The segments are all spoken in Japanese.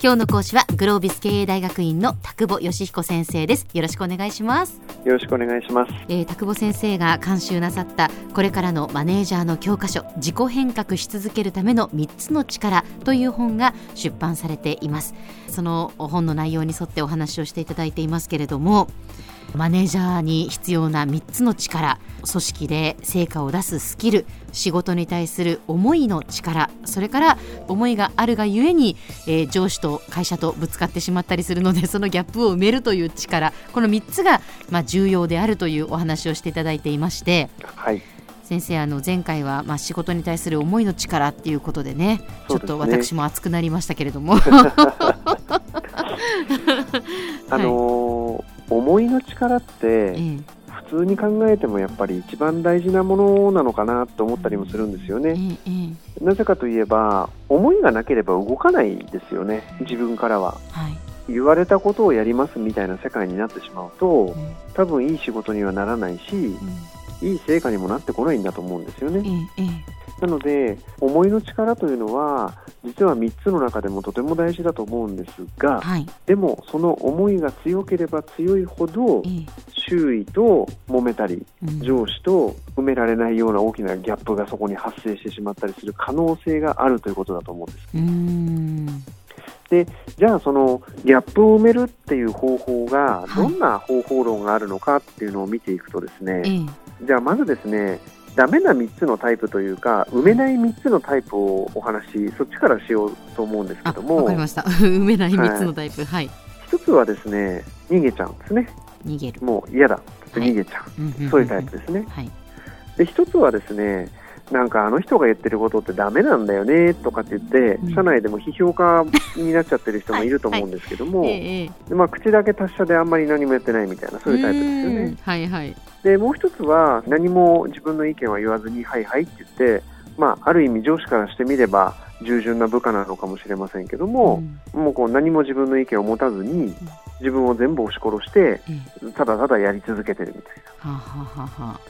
今日の講師はグロービス経営大学院の田久保義彦先生です。よろしくお願いします。よろしくお願いします、えー、田久保先生が監修なさったこれからのマネージャーの教科書自己変革し続けるための3つの力という本が出版されています。その本の内容に沿ってお話をしていただいていますけれどもマネージャーに必要な3つの力組織で成果を出すスキル仕事に対する思いの力それから思いがあるがゆえに、えー、上司と会社とぶつかってしまったりするので そのギャップを埋めるという力この3つが、まあ、重要であるというお話をしていただいていまして。はい先生あの前回はまあ仕事に対する思いの力っていうことでね、ね、ちょっと私も熱くなりましたけれどもあのー思いの力って、普通に考えてもやっぱり一番大事なものなのかなと思ったりもするんですよね。なぜかといえば思いがなければ動かないですよね。自分からは。はい。言われたことをやりますみたいな世界になってしまうと、多分いい仕事にはならないし、いい成果にもなってこないんだと思うんですよね。なので思いの力というのは実は3つの中でもとても大事だと思うんですが、はい、でもその思いが強ければ強いほど、周囲と揉めたり、上司と埋められないような大きなギャップがそこに発生してしまったりする可能性があるということだと思うんです。でじゃあそのギャップを埋めるっていう方法がどんな方法論があるのかっていうのを見ていくとですね、はい、じゃあまずですねダメな3つのタイプというか埋めない3つのタイプをお話しそっちからしようと思うんですけども。わかりました。埋めない3つのタイプ。はい、一つはですね逃げちゃうんですね。逃げる。もう嫌だ。逃げちゃう、はい、そういうタイプですね、はい、で一つはですねなんかあの人が言ってることってダメなんだよねとかって言って、うん、社内でも批評家になっちゃってる人もいると思うんですけども、はい。でまあ、口だけ達者であんまり何もやってないみたいなそういうタイプですよね。はいはい、でもう一つは何も自分の意見は言わずにはいはいって言って、まあ、ある意味上司からしてみれば従順な部下なのかもしれませんけども、うん、もうこう何も自分の意見を持たずに自分を全部押し殺して、ただただやり続けてるみたいな。ははは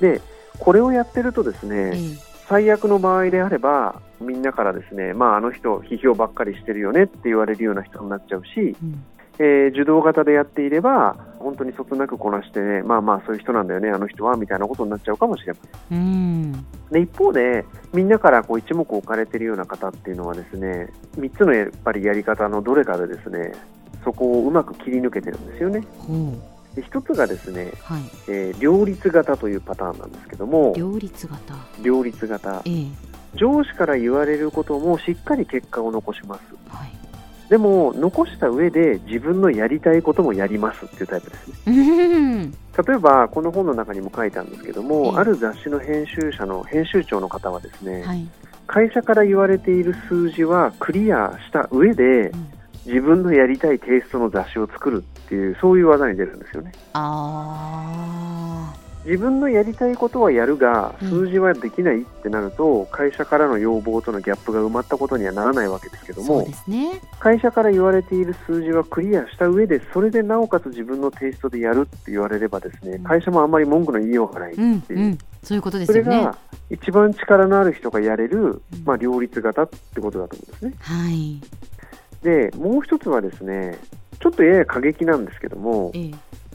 でこれをやってるとですね、うん、最悪の場合であればみんなからですね、まあ、あの人批評ばっかりしてるよねって言われるような人になっちゃうし、うん、えー、受動型でやっていれば本当にそつなくこなして、ね、まあまあそういう人なんだよねあの人はみたいなことになっちゃうかもしれません。うんで一方でみんなからこう一目置かれているような方っていうのはですね3つのやっぱりやり方のどれかでですねそこをうまく切り抜けてるんですよね。うんで一つがですね、はい、えー、両立型というパターンなんですけども両立型。両立型、えー、上司から言われることもしっかり結果を残します、はい、でも残した上で自分のやりたいこともやりますっていうタイプですね。例えばこの本の中にも書いたんですけども、えー、ある雑誌の編集者の編集長の方はですね、はい、会社から言われている数字はクリアした上で、うん自分のやりたいテイストの雑誌を作るっていうそういう技に出るんですよね。あ自分のやりたいことはやるが数字はできないってなると、うん、会社からの要望とのギャップが埋まったことにはならないわけですけども、ね、会社から言われている数字はクリアした上でそれでなおかつ自分のテイストでやるって言われればですね、うん、会社もあんまり文句の言いようがないっていう、うんうん、そういうことですよね。それが一番力のある人がやれる、まあ、両立型ってことだと思うんですね。はいでもう一つはですねちょっとやや過激なんですけども、ええ、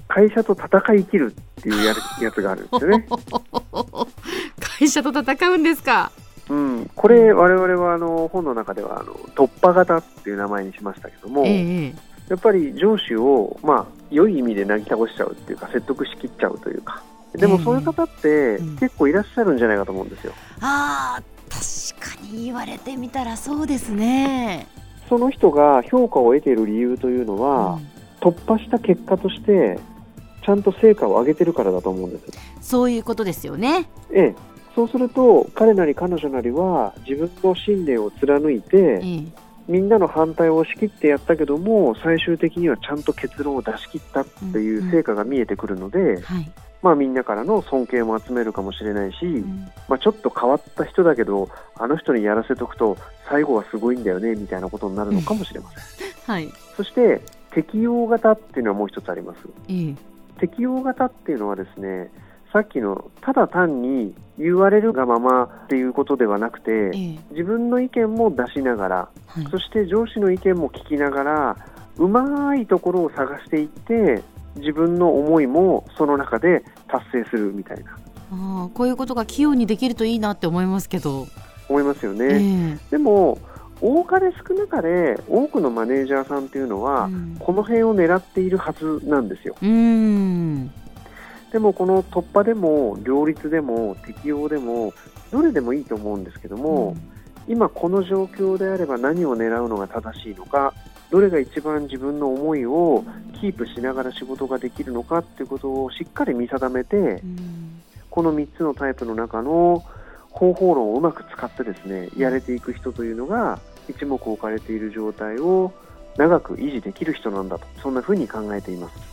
会社と戦い切るっていうややつがあるんですよね。会社と戦うんですか？うん、これ、われわれはあの本の中ではあの突破型っていう名前にしましたけども、え、やっぱり上司を、まあ、良い意味でなぎ倒しちゃうっていうか説得しきっちゃうというか。でもそういう方って結構いらっしゃるんじゃないかと思うんですよ。あ確かに言われてみたらそうですね。その人が評価を得ている理由というのは、うん、突破した結果としてちゃんと成果を上げてるからだと思うんです。そういうことですよね。ええ、そうすると彼なり彼女なりは自分の信念を貫いて、みんなの反対を押し切ってやったけども最終的にはちゃんと結論を出し切ったっていう成果が見えてくるので、うんうんはい、まあ、みんなからの尊敬も集めるかもしれないし、うん、まあ、ちょっと変わった人だけどあの人にやらせておくと最後はすごいんだよねみたいなことになるのかもしれません、はい、そして適用型っていうのはもう一つあります、適用型っていうのはですねさっきのただ単に言われるがままっていうことではなくて、ええ、自分の意見も出しながら、はい、そして上司の意見も聞きながらうまいところを探していって自分の思いもその中で達成するみたいな。あこういうことが器用にできるといいなって思いますけど。思いますよね、えー、でも多かれ少なかれ多くのマネージャーさんっていうのは、うん、この辺を狙っているはずなんですよ。うん。でもこの突破でも両立でも適用でもどれでもいいと思うんですけども、うん、今この状況であれば何を狙うのが正しいのかどれが一番自分の思いをキープしながら仕事ができるのかっていうことをしっかり見定めて、うん、この3つのタイプの中の方法論をうまく使ってですねやれていく人というのが一目置かれている状態を長く維持できる人なんだとそんなふうに考えています。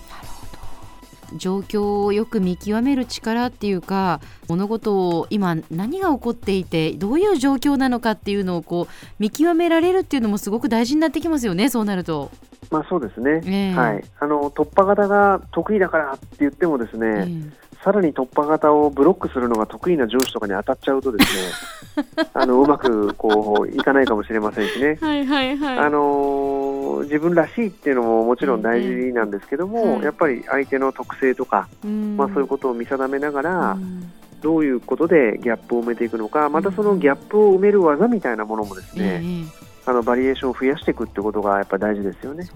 状況をよく見極める力っていうか物事を今何が起こっていてどういう状況なのかっていうのをこう見極められるっていうのもすごく大事になってきますよねそうなると。まあそうですね、えー、はい、あの突破型が得意だからって言ってもですね、えーさらに突破型をブロックするのが得意な上司とかに当たっちゃうとですね あのうまくこういかないかもしれませんしね。はいはいはい、あの自分らしいっていうのももちろん大事なんですけども、うん、やっぱり相手の特性とか、うん、まあ、そういうことを見定めながら、うん、どういうことでギャップを埋めていくのかまたそのギャップを埋める技みたいなものもですね、あのバリエーションを増やしていくってことがやっぱり大事ですよね。